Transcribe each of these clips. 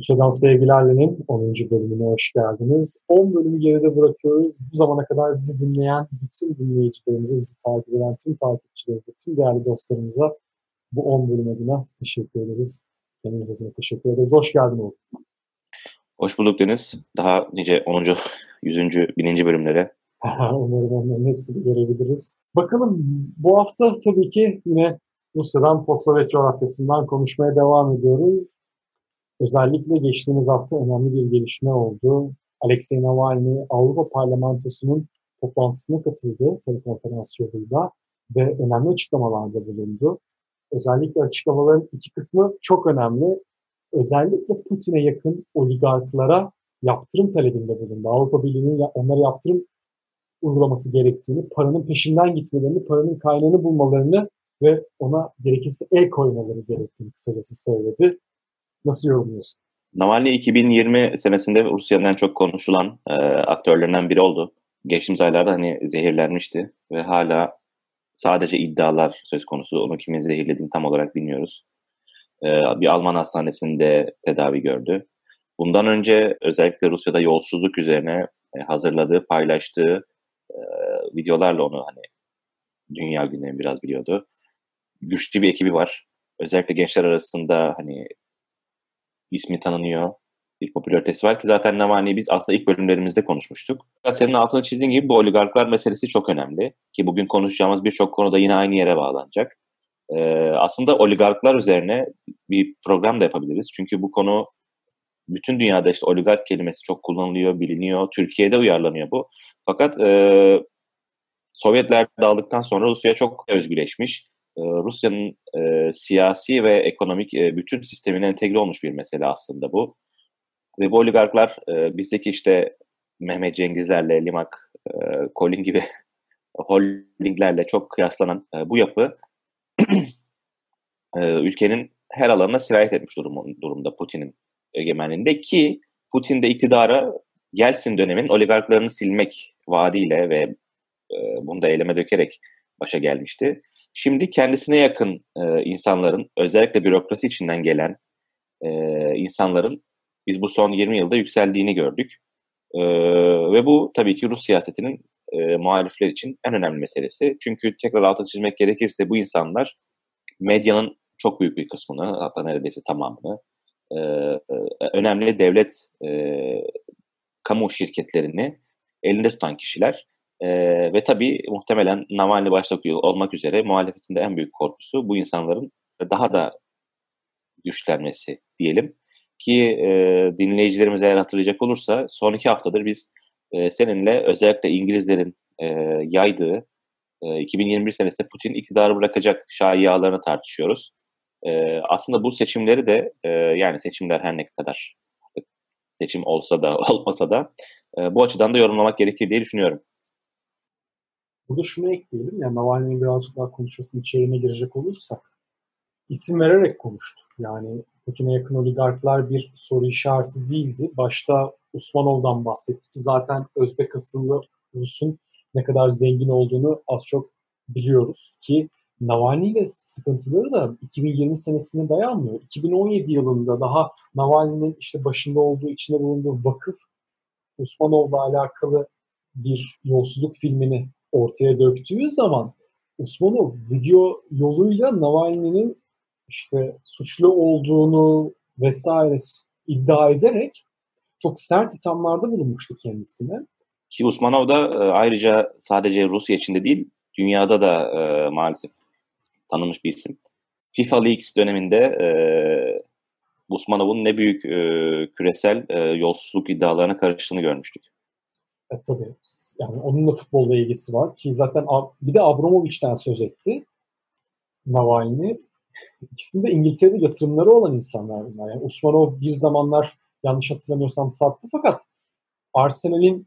Rusya'dan Sevgilerle'nin 10. bölümüne hoş geldiniz. 10 bölümü geride bırakıyoruz. Bu zamana kadar bizi dinleyen bütün dinleyicilerimize, bizi takip eden tüm takipçilerimize, tüm değerli dostlarımıza bu 10 bölüm adına teşekkür ederiz. Kendinize adına teşekkür ederiz. Hoş geldin oğlum. Hoş bulduk Deniz. Daha nice 10. 100. 1000. bölümlere. Umarım onların hepsini görebiliriz. Bakalım bu hafta tabii ki yine Rusya'dan, Postsovyet coğrafyasından konuşmaya devam ediyoruz. Özellikle geçtiğimiz hafta önemli bir gelişme oldu. Alexei Navalny Avrupa Parlamentosu'nun toplantısına katıldı telekonferans yoluyla ve önemli açıklamalarda bulundu. Özellikle açıklamaların iki kısmı çok önemli. Özellikle Putin'e yakın oligarklara yaptırım talebinde bulundu. Avrupa Birliği'nin onlara yaptırım uygulaması gerektiğini, paranın peşinden gitmelerini, paranın kaynağını bulmalarını ve ona gerekirse el koymaları gerektiğini kısacası söyledi. Nasıl yorumluyorsun? Navalny 2020 senesinde Rusya'nın en çok konuşulan e, aktörlerinden biri oldu. Geçtiğimiz aylarda hani zehirlenmişti ve hala sadece iddialar söz konusu. Onu kimin zehirlediğini tam olarak bilmiyoruz. E, bir Alman hastanesinde tedavi gördü. Bundan önce özellikle Rusya'da yolsuzluk üzerine e, hazırladığı, paylaştığı e, videolarla onu hani dünya gündemi biraz biliyordu. Güçlü bir ekibi var. Özellikle gençler arasında hani ismi tanınıyor. Bir popülaritesi var ki zaten Navalny'yi biz aslında ilk bölümlerimizde konuşmuştuk. Senin altını çizdiğin gibi bu oligarklar meselesi çok önemli. Ki bugün konuşacağımız birçok konuda yine aynı yere bağlanacak. Ee, aslında oligarklar üzerine bir program da yapabiliriz. Çünkü bu konu bütün dünyada işte oligark kelimesi çok kullanılıyor, biliniyor. Türkiye'de uyarlanıyor bu. Fakat e, Sovyetler dağıldıktan sonra Rusya çok özgüleşmiş. E, Rusya'nın e, siyasi ve ekonomik e, bütün sistemine entegre olmuş bir mesele aslında bu. Ve bu oligarklar e, bizdeki işte Mehmet Cengizlerle, Limak, e, Kolin gibi holdinglerle çok kıyaslanan e, bu yapı e, ülkenin her alanına sirayet etmiş durum, durumda Putin'in egemenliğinde ki Putin de iktidara Yeltsin dönemin oligarklarını silmek vaadiyle ve e, bunu da eyleme dökerek başa gelmişti. Şimdi kendisine yakın e, insanların, özellikle bürokrasi içinden gelen e, insanların biz bu son 20 yılda yükseldiğini gördük. E, ve bu tabii ki Rus siyasetinin e, muhalifler için en önemli meselesi. Çünkü tekrar altı çizmek gerekirse bu insanlar medyanın çok büyük bir kısmını, hatta neredeyse tamamını, e, e, önemli devlet e, kamu şirketlerini elinde tutan kişiler e, ve tabii muhtemelen Navalny başta olmak üzere muhalefetin de en büyük korkusu bu insanların daha da güçlenmesi diyelim. Ki e, dinleyicilerimiz eğer hatırlayacak olursa son iki haftadır biz e, seninle özellikle İngilizlerin e, yaydığı e, 2021 senesinde Putin iktidarı bırakacak şayialarını tartışıyoruz. E, aslında bu seçimleri de e, yani seçimler her ne kadar seçim olsa da olmasa da e, bu açıdan da yorumlamak gerekir diye düşünüyorum. Burada şunu ekleyelim. Yani Navalny'nin birazcık daha konuşmasının içeriğine girecek olursak isim vererek konuştuk. Yani Putin'e yakın oligarklar bir soru işareti değildi. Başta Usmanov'dan bahsettik. Zaten Özbek asıllı Rus'un ne kadar zengin olduğunu az çok biliyoruz ki Navalny ile sıkıntıları da 2020 senesine dayanmıyor. 2017 yılında daha Navalny'nin işte başında olduğu, içinde bulunduğu vakıf Usmanov'la alakalı bir yolsuzluk filmini ortaya döktüğü zaman Usmanov video yoluyla Navalny'nin işte suçlu olduğunu vesaire iddia ederek çok sert ithamlarda bulunmuştu kendisine. Ki Usmanov da e, ayrıca sadece Rusya içinde değil, dünyada da e, maalesef tanınmış bir isim. FIFA Leaks döneminde e, Usmanov'un ne büyük e, küresel e, yolsuzluk iddialarına karıştığını görmüştük. E, tabii. Yani onunla futbolla ilgisi var ki zaten bir de Abramovich'ten söz etti. Navalny. İkisinde İngiltere'de yatırımları olan insanlar bunlar. Yani Usmanov bir zamanlar yanlış hatırlamıyorsam sattı fakat Arsenal'in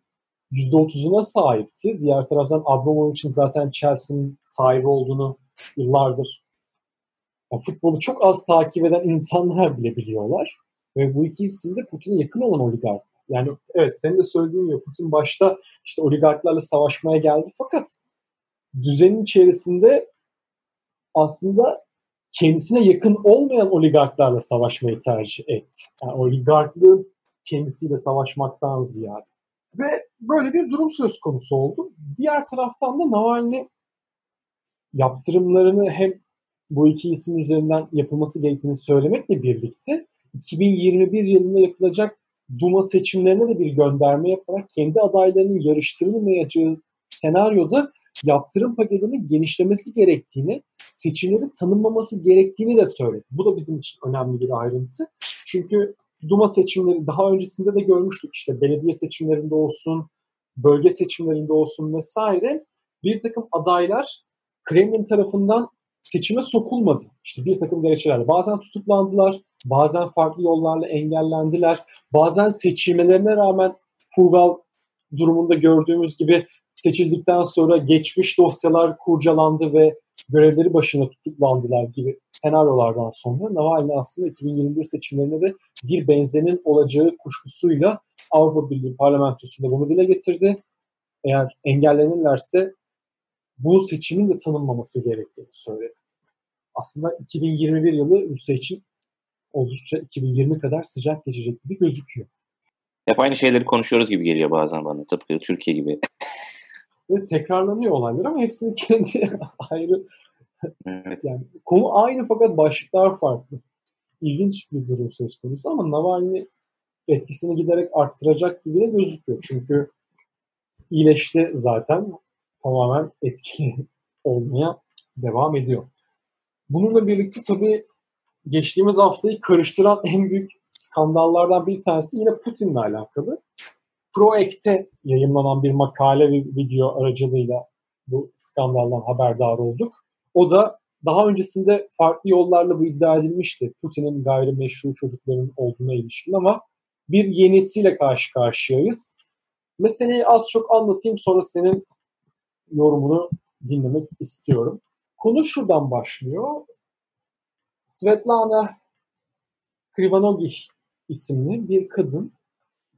%30'una sahipti. Diğer taraftan Abramovich'in zaten Chelsea'nin sahibi olduğunu yıllardır yani futbolu çok az takip eden insanlar bile biliyorlar. Ve bu iki isim de Putin'e yakın olan oligark. Yani evet senin de söylediğin gibi Putin başta işte oligarklarla savaşmaya geldi fakat düzenin içerisinde aslında kendisine yakın olmayan oligarklarla savaşmayı tercih etti. Yani oligarklığın kendisiyle savaşmaktan ziyade. Ve böyle bir durum söz konusu oldu. Diğer taraftan da Navalny yaptırımlarını hem bu iki isim üzerinden yapılması gerektiğini söylemekle birlikte 2021 yılında yapılacak Duma seçimlerine de bir gönderme yaparak kendi adaylarının yarıştırılmayacağı senaryoda yaptırım paketinin genişlemesi gerektiğini, seçimleri tanınmaması gerektiğini de söyledi. Bu da bizim için önemli bir ayrıntı. Çünkü Duma seçimleri daha öncesinde de görmüştük işte belediye seçimlerinde olsun, bölge seçimlerinde olsun vesaire bir takım adaylar Kremlin tarafından seçime sokulmadı. İşte bir takım gerekçelerle. Bazen tutuklandılar, bazen farklı yollarla engellendiler, bazen seçilmelerine rağmen Furgal durumunda gördüğümüz gibi seçildikten sonra geçmiş dosyalar kurcalandı ve görevleri başına tutuklandılar gibi senaryolardan sonra Navalny aslında 2021 seçimlerinde de bir benzerinin olacağı kuşkusuyla Avrupa Birliği parlamentosunda bunu dile getirdi. Eğer engellenirlerse bu seçimin de tanınmaması gerektiğini söyledi. Aslında 2021 yılı Rusya için oldukça 2020 kadar sıcak geçecek gibi gözüküyor. Hep aynı şeyleri konuşuyoruz gibi geliyor bazen bana. Tıpkı Türkiye gibi. Ve tekrarlanıyor olaylar ama hepsinin kendi ayrı evet. yani konu aynı fakat başlıklar farklı. İlginç bir durum söz konusu ama Navalny etkisini giderek arttıracak gibi de gözüküyor. Çünkü iyileşti zaten tamamen etkili olmaya devam ediyor. Bununla birlikte tabii geçtiğimiz haftayı karıştıran en büyük skandallardan bir tanesi yine Putin'le alakalı. ProEk'te yayınlanan bir makale ve video aracılığıyla bu skandaldan haberdar olduk. O da daha öncesinde farklı yollarla bu iddia edilmişti. Putin'in gayrimeşru çocukların olduğuna ilişkin ama bir yenisiyle karşı karşıyayız. Meseleyi az çok anlatayım sonra senin yorumunu dinlemek istiyorum. Konu şuradan başlıyor. Svetlana Krivanogih isimli bir kadın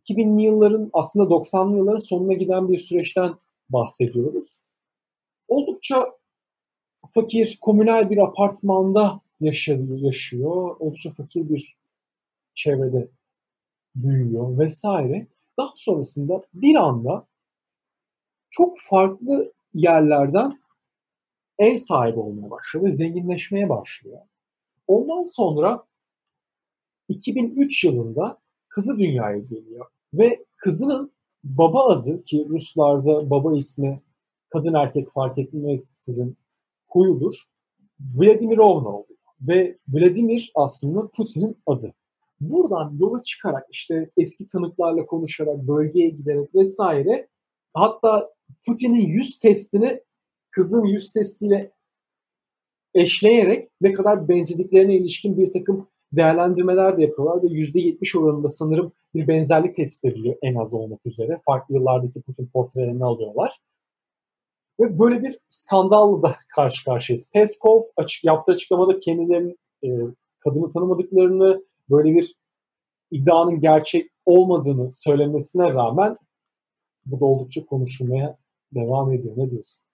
2000'li yılların aslında 90'lı yılların sonuna giden bir süreçten bahsediyoruz. Oldukça fakir, komünel bir apartmanda yaşıyor, yaşıyor. Oldukça fakir bir çevrede büyüyor vesaire. Daha sonrasında bir anda çok farklı yerlerden ev sahibi olmaya başlıyor ve zenginleşmeye başlıyor. Ondan sonra 2003 yılında kızı dünyaya geliyor ve kızının baba adı ki Ruslarda baba ismi kadın erkek fark etmeksizin huyudur. Vladimirovna oluyor. Ve Vladimir aslında Putin'in adı. Buradan yola çıkarak işte eski tanıklarla konuşarak, bölgeye giderek vesaire hatta Putin'in yüz testini kızın yüz testiyle eşleyerek ne kadar benzediklerine ilişkin bir takım değerlendirmeler de yapıyorlar ve %70 oranında sanırım bir benzerlik tespit ediliyor en az olmak üzere. Farklı yıllardaki Putin portrelerini alıyorlar. Ve böyle bir skandalla da karşı karşıyayız. Peskov açık, yaptığı açıklamada kendilerinin e, kadını tanımadıklarını, böyle bir iddianın gerçek olmadığını söylemesine rağmen bu da oldukça konuşulmaya devam ediyor. Ne diyorsun?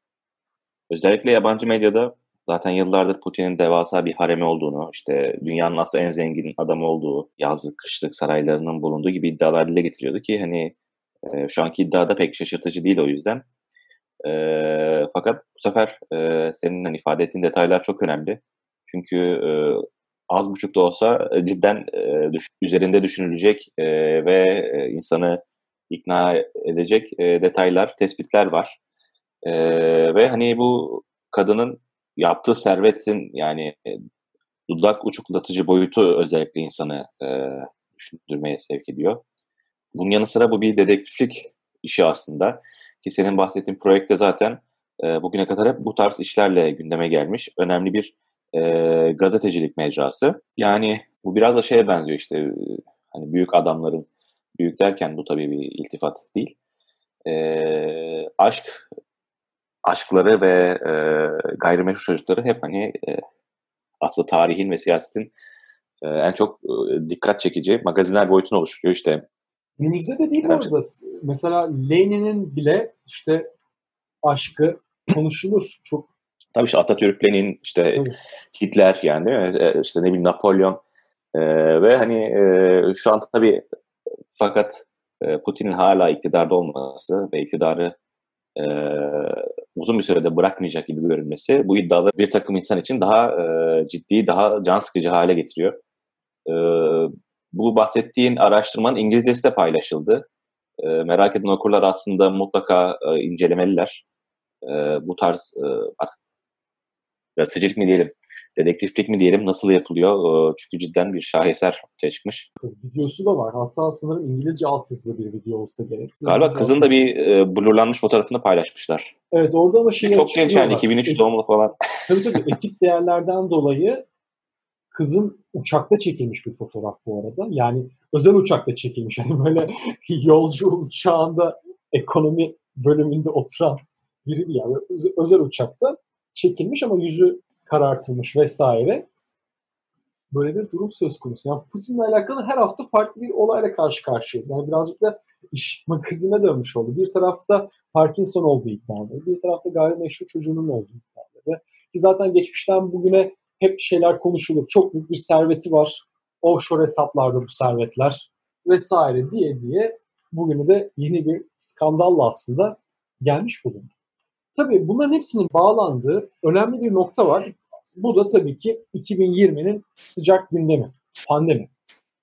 Özellikle yabancı medyada zaten yıllardır Putin'in devasa bir haremi olduğunu, işte dünyanın aslında en zengin adamı olduğu, yazlık, kışlık saraylarının bulunduğu gibi iddialar dile getiriyordu ki hani e, şu anki iddia da pek şaşırtıcı değil o yüzden. E, fakat bu sefer e, senin hani ifade ettiğin detaylar çok önemli. Çünkü e, az buçuk da olsa e, cidden e, düş, üzerinde düşünülecek e, ve e, insanı ikna edecek e, detaylar, tespitler var. E, ve hani bu kadının yaptığı servetin yani e, dudak uçuklatıcı boyutu özellikle insanı e, düşündürmeye sevk ediyor. Bunun yanı sıra bu bir dedektiflik işi aslında. Ki senin bahsettiğin projekte zaten e, bugüne kadar hep bu tarz işlerle gündeme gelmiş. Önemli bir e, gazetecilik mecrası. Yani bu biraz da şeye benziyor işte e, hani büyük adamların, büyük derken bu tabii bir iltifat değil. E, aşk aşkları ve e, gayrimeşru çocukları hep hani e, aslında tarihin ve siyasetin e, en çok e, dikkat çekici magazinel boyutunu oluşturuyor işte. Günümüzde de değil orada. Mesela Lenin'in bile işte aşkı konuşulur. Çok Tabii işte Atatürk, Lenin, işte Tabii. Hitler yani değil mi? E, işte ne bileyim Napolyon e, ve hani e, şu an tabii fakat e, Putin'in hala iktidarda olması ve iktidarı e, uzun bir sürede bırakmayacak gibi görünmesi bu iddiaları bir takım insan için daha e, ciddi, daha can sıkıcı hale getiriyor. E, bu bahsettiğin araştırmanın İngilizcesi de paylaşıldı. E, merak eden okurlar aslında mutlaka e, incelemeliler. E, bu tarz e, artık gazetecilik mi diyelim, dedektiflik mi diyelim nasıl yapılıyor? E, çünkü cidden bir şaheser ortaya çıkmış. Videosu da var. Hatta sanırım İngilizce alt yazılı bir video olsa gerek. Galiba kızın da bir e, blurlanmış fotoğrafını paylaşmışlar. Evet orada ama şey Çok genç yani 2003 doğumlu falan. Tabii tabii etik değerlerden dolayı kızın uçakta çekilmiş bir fotoğraf bu arada. Yani özel uçakta çekilmiş. Yani böyle yolcu uçağında ekonomi bölümünde oturan biri. Yani özel uçakta çekilmiş ama yüzü karartılmış vesaire. Böyle bir durum söz konusu. Yani Putin'le alakalı her hafta farklı bir olayla karşı karşıyayız. Yani birazcık da iş magazine dönmüş oldu. Bir tarafta Parkinson olduğu iddiaları, bir tarafta gayrimeşru çocuğunun olduğu iddiaları. Ki zaten geçmişten bugüne hep şeyler konuşulur. Çok büyük bir serveti var. Offshore hesaplarda bu servetler vesaire diye diye bugünü de yeni bir skandalla aslında gelmiş bulundu. Tabii bunların hepsinin bağlandığı önemli bir nokta var. Bu da tabii ki 2020'nin sıcak gündemi, pandemi.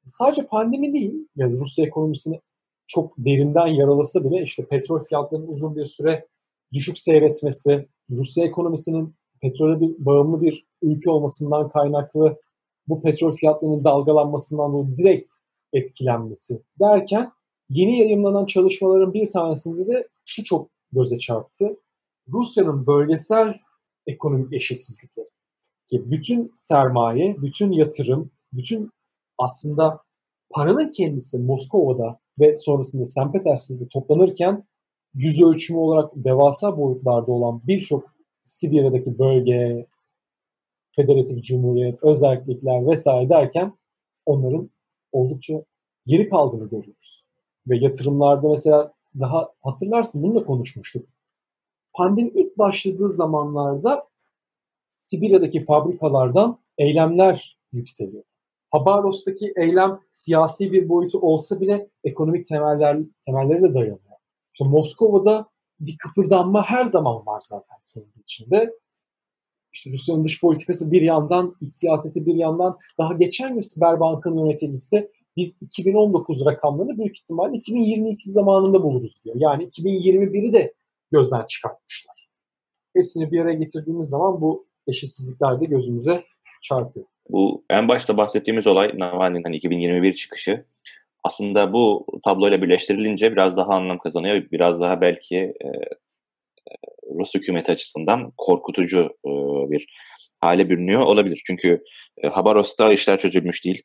Sadece pandemi değil, yani Rusya ekonomisini çok derinden yaralasa bile işte petrol fiyatlarının uzun bir süre düşük seyretmesi, Rusya ekonomisinin petrole bir bağımlı bir ülke olmasından kaynaklı bu petrol fiyatlarının dalgalanmasından dolayı direkt etkilenmesi derken yeni yayınlanan çalışmaların bir tanesinde de şu çok göze çarptı. Rusya'nın bölgesel ekonomik eşitsizlikleri. Ki bütün sermaye, bütün yatırım, bütün aslında paranın kendisi Moskova'da ve sonrasında St. Petersburg'da toplanırken yüz ölçümü olarak devasa boyutlarda olan birçok Sibirya'daki bölge, Federatif Cumhuriyet, özellikler vesaire derken onların oldukça geri kaldığını görüyoruz. Ve yatırımlarda mesela daha hatırlarsın bunu da konuşmuştuk. Pandemi ilk başladığı zamanlarda Sibirya'daki fabrikalardan eylemler yükseliyor. Habaros'taki eylem siyasi bir boyutu olsa bile ekonomik temeller, temelleri de dayanıyor. İşte Moskova'da bir kıpırdanma her zaman var zaten kendi içinde. İşte Rusya'nın dış politikası bir yandan, iç siyaseti bir yandan. Daha geçen gün Sberbank'ın yöneticisi biz 2019 rakamlarını büyük ihtimalle 2022 zamanında buluruz diyor. Yani 2021'i de gözden çıkartmışlar. Hepsini bir araya getirdiğimiz zaman bu eşitsizlikler de gözümüze çarpıyor. Bu en başta bahsettiğimiz olay Navalny'nin hani 2021 çıkışı aslında bu tabloyla birleştirilince biraz daha anlam kazanıyor. Biraz daha belki e, e, Rus hükümeti açısından korkutucu e, bir hale bürünüyor olabilir. Çünkü e, Habaros'ta işler çözülmüş değil.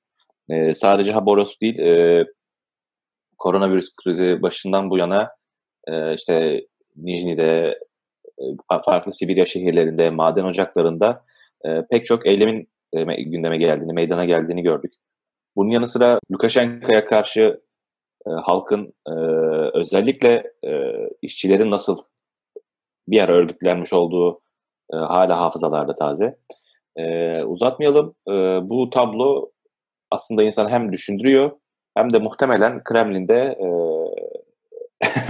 E, sadece Habaros değil, e, koronavirüs krizi başından bu yana e, işte Nijni'de, e, farklı Sibirya şehirlerinde, maden ocaklarında e, pek çok eylemin e, gündeme geldiğini, meydana geldiğini gördük. Bunun yanı sıra Lukashenko'ya karşı halkın özellikle işçilerin nasıl bir ara örgütlenmiş olduğu hala hafızalarda taze. Uzatmayalım. Bu tablo aslında insan hem düşündürüyor hem de muhtemelen Kremlin'de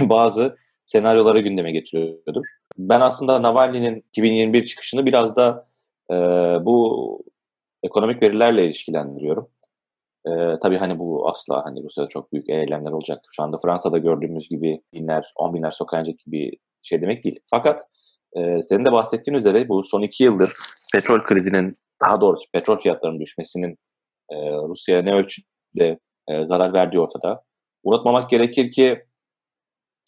bazı senaryoları gündeme getiriyordur. Ben aslında Navalny'nin 2021 çıkışını biraz da e, bu ekonomik verilerle ilişkilendiriyorum. Ee, tabii hani bu asla hani Rusya'da çok büyük eylemler olacak. Şu anda Fransa'da gördüğümüz gibi binler, on binler sokağa inecek gibi şey demek değil. Fakat e, senin de bahsettiğin üzere bu son iki yıldır petrol krizinin, daha doğrusu petrol fiyatlarının düşmesinin e, Rusya'ya ne ölçüde e, zarar verdiği ortada. Unutmamak gerekir ki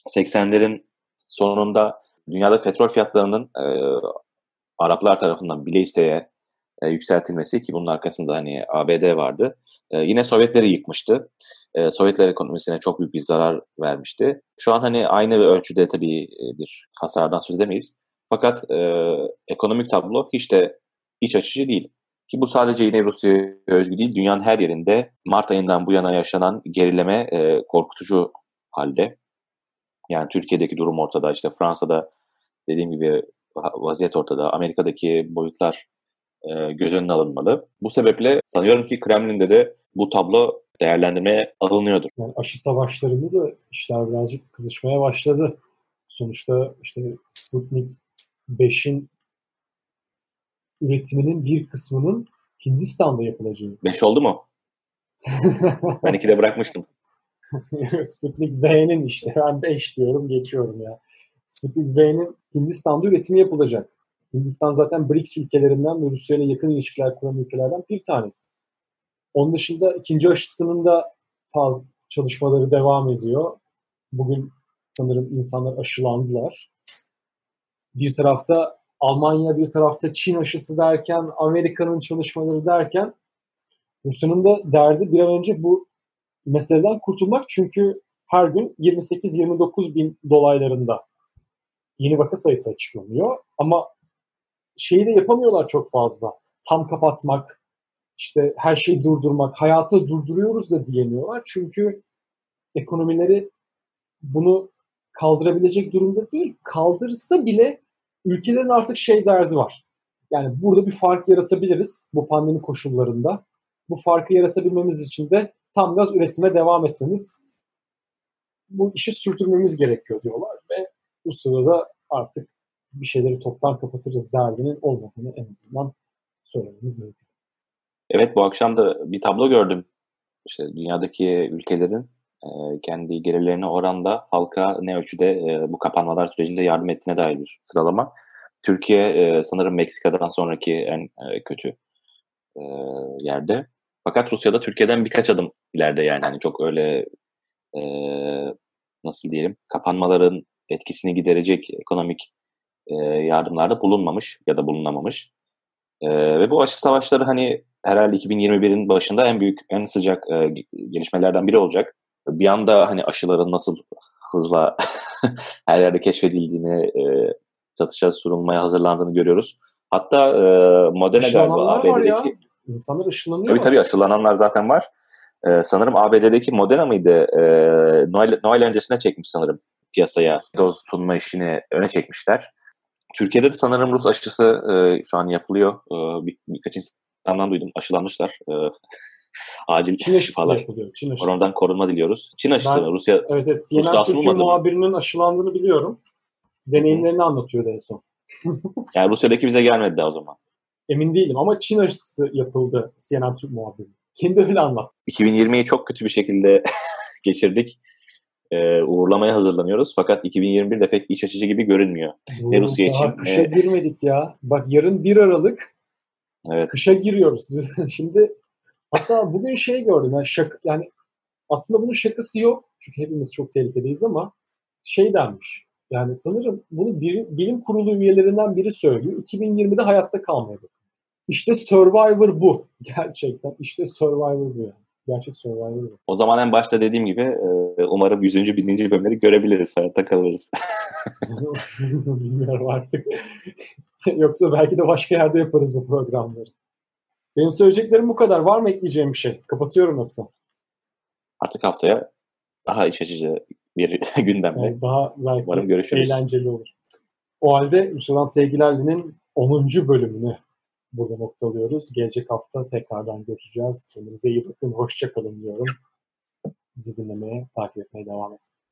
80'lerin sonunda dünyada petrol fiyatlarının e, Araplar tarafından bile isteye e, yükseltilmesi ki bunun arkasında hani ABD vardı. E, yine Sovyetleri yıkmıştı. E, Sovyetler ekonomisine çok büyük bir zarar vermişti. Şu an hani aynı ölçüde tabii e, bir hasardan söz edemeyiz. Fakat e, ekonomik tablo hiç de iç açıcı değil. Ki bu sadece yine Rusya'ya özgü değil, dünyanın her yerinde Mart ayından bu yana yaşanan gerileme e, korkutucu halde. Yani Türkiye'deki durum ortada. İşte Fransa'da dediğim gibi vaziyet ortada. Amerika'daki boyutlar e, göz önüne alınmalı. Bu sebeple sanıyorum ki Kremlin'de de bu tablo değerlendirmeye alınıyordur. Yani aşı savaşlarında da işler birazcık kızışmaya başladı. Sonuçta işte Sputnik 5'in üretiminin bir kısmının Hindistan'da yapılacağı. 5 oldu mu? ben 2'de bırakmıştım. Sputnik V'nin işte ben 5 diyorum geçiyorum ya. Sputnik V'nin Hindistan'da üretimi yapılacak. Hindistan zaten BRICS ülkelerinden ve Rusya ile yakın ilişkiler kuran ülkelerden bir tanesi. Onun dışında ikinci aşısının da faz çalışmaları devam ediyor. Bugün sanırım insanlar aşılandılar. Bir tarafta Almanya, bir tarafta Çin aşısı derken, Amerika'nın çalışmaları derken Rusya'nın da derdi bir an önce bu meseleden kurtulmak. Çünkü her gün 28-29 bin dolaylarında yeni vaka sayısı açıklanıyor. Ama şeyi de yapamıyorlar çok fazla. Tam kapatmak, işte her şeyi durdurmak, hayatı durduruyoruz da diyemiyorlar. Çünkü ekonomileri bunu kaldırabilecek durumda değil. Kaldırsa bile ülkelerin artık şey derdi var. Yani burada bir fark yaratabiliriz bu pandemi koşullarında. Bu farkı yaratabilmemiz için de tam gaz üretime devam etmemiz, bu işi sürdürmemiz gerekiyor diyorlar ve bu sırada artık bir şeyleri toptan kapatırız derdinin olmadığını en azından söylememiz mümkün. Evet bu akşam da bir tablo gördüm. İşte dünyadaki ülkelerin e, kendi gelirlerine oranda halka ne ölçüde e, bu kapanmalar sürecinde yardım ettiğine dair bir sıralama. Türkiye e, sanırım Meksika'dan sonraki en kötü yerde. Fakat Rusya'da Türkiye'den birkaç adım ileride yani hani çok öyle e, nasıl diyelim kapanmaların etkisini giderecek ekonomik e, yardımlarda bulunmamış ya da bulunamamış. E, ve bu aşı savaşları hani herhalde 2021'in başında en büyük, en sıcak e, gelişmelerden biri olacak. Bir anda hani aşıların nasıl hızla her yerde keşfedildiğini, e, satışa sunulmaya hazırlandığını görüyoruz. Hatta e, Moderna galiba ABD'deki... İnsanlar aşılanıyor Tabii tabii aşılananlar zaten var. Ee, sanırım ABD'deki Moderna mıydı? Ee, Noel, Noel öncesine çekmiş sanırım piyasaya doz sunma işini öne çekmişler. Türkiye'de de sanırım Rus aşısı e, şu an yapılıyor. E, bir, birkaç insandan duydum aşılanmışlar. E, acil Çin aşısı şifalar. yapılıyor. Çin aşısı. Ondan korunma diliyoruz. Çin aşısı Ben-? Rusya Evet, evet. CNN sunulmadı mı? muhabirinin aşılandığını biliyorum. Deneyimlerini anlatıyordu en son. yani Rusya'daki bize gelmedi daha o zaman. Emin değilim ama Çin aşısı yapıldı CNN Türk muhabiri. Kendi öyle anlattı. 2020'yi çok kötü bir şekilde geçirdik. Ee, uğurlamaya hazırlanıyoruz. Fakat 2021'de pek iç açıcı gibi görünmüyor. Ne Rusya için, Kışa ne- girmedik ya. Bak yarın 1 Aralık Evet. kışa giriyoruz. Şimdi hatta bugün şey gördüm. Yani, şak, yani aslında bunun şakası yok. Çünkü hepimiz çok tehlikedeyiz ama şey denmiş. Yani sanırım bunu bir, bilim kurulu üyelerinden biri söylüyor. 2020'de hayatta kalmaya bakın. İşte Survivor bu. Gerçekten. İşte Survivor bu yani. Gerçek Survivor bu. O zaman en başta dediğim gibi e, umarım 100. 1000. bölümleri görebiliriz. Hayatta kalırız. Bilmiyorum artık. Yoksa belki de başka yerde yaparız bu programları. Benim söyleyeceklerim bu kadar. Var mı ekleyeceğim bir şey? Kapatıyorum yoksa. Artık haftaya daha iç açıcı bir gündemle. Yani daha belki Umarım görüşürüz. eğlenceli olur. O halde Rusya'dan Sevgilerli'nin 10. bölümünü burada noktalıyoruz. Gelecek hafta tekrardan görüşeceğiz. Kendinize iyi bakın. Hoşçakalın diyorum. Bizi dinlemeye, takip etmeye devam edin.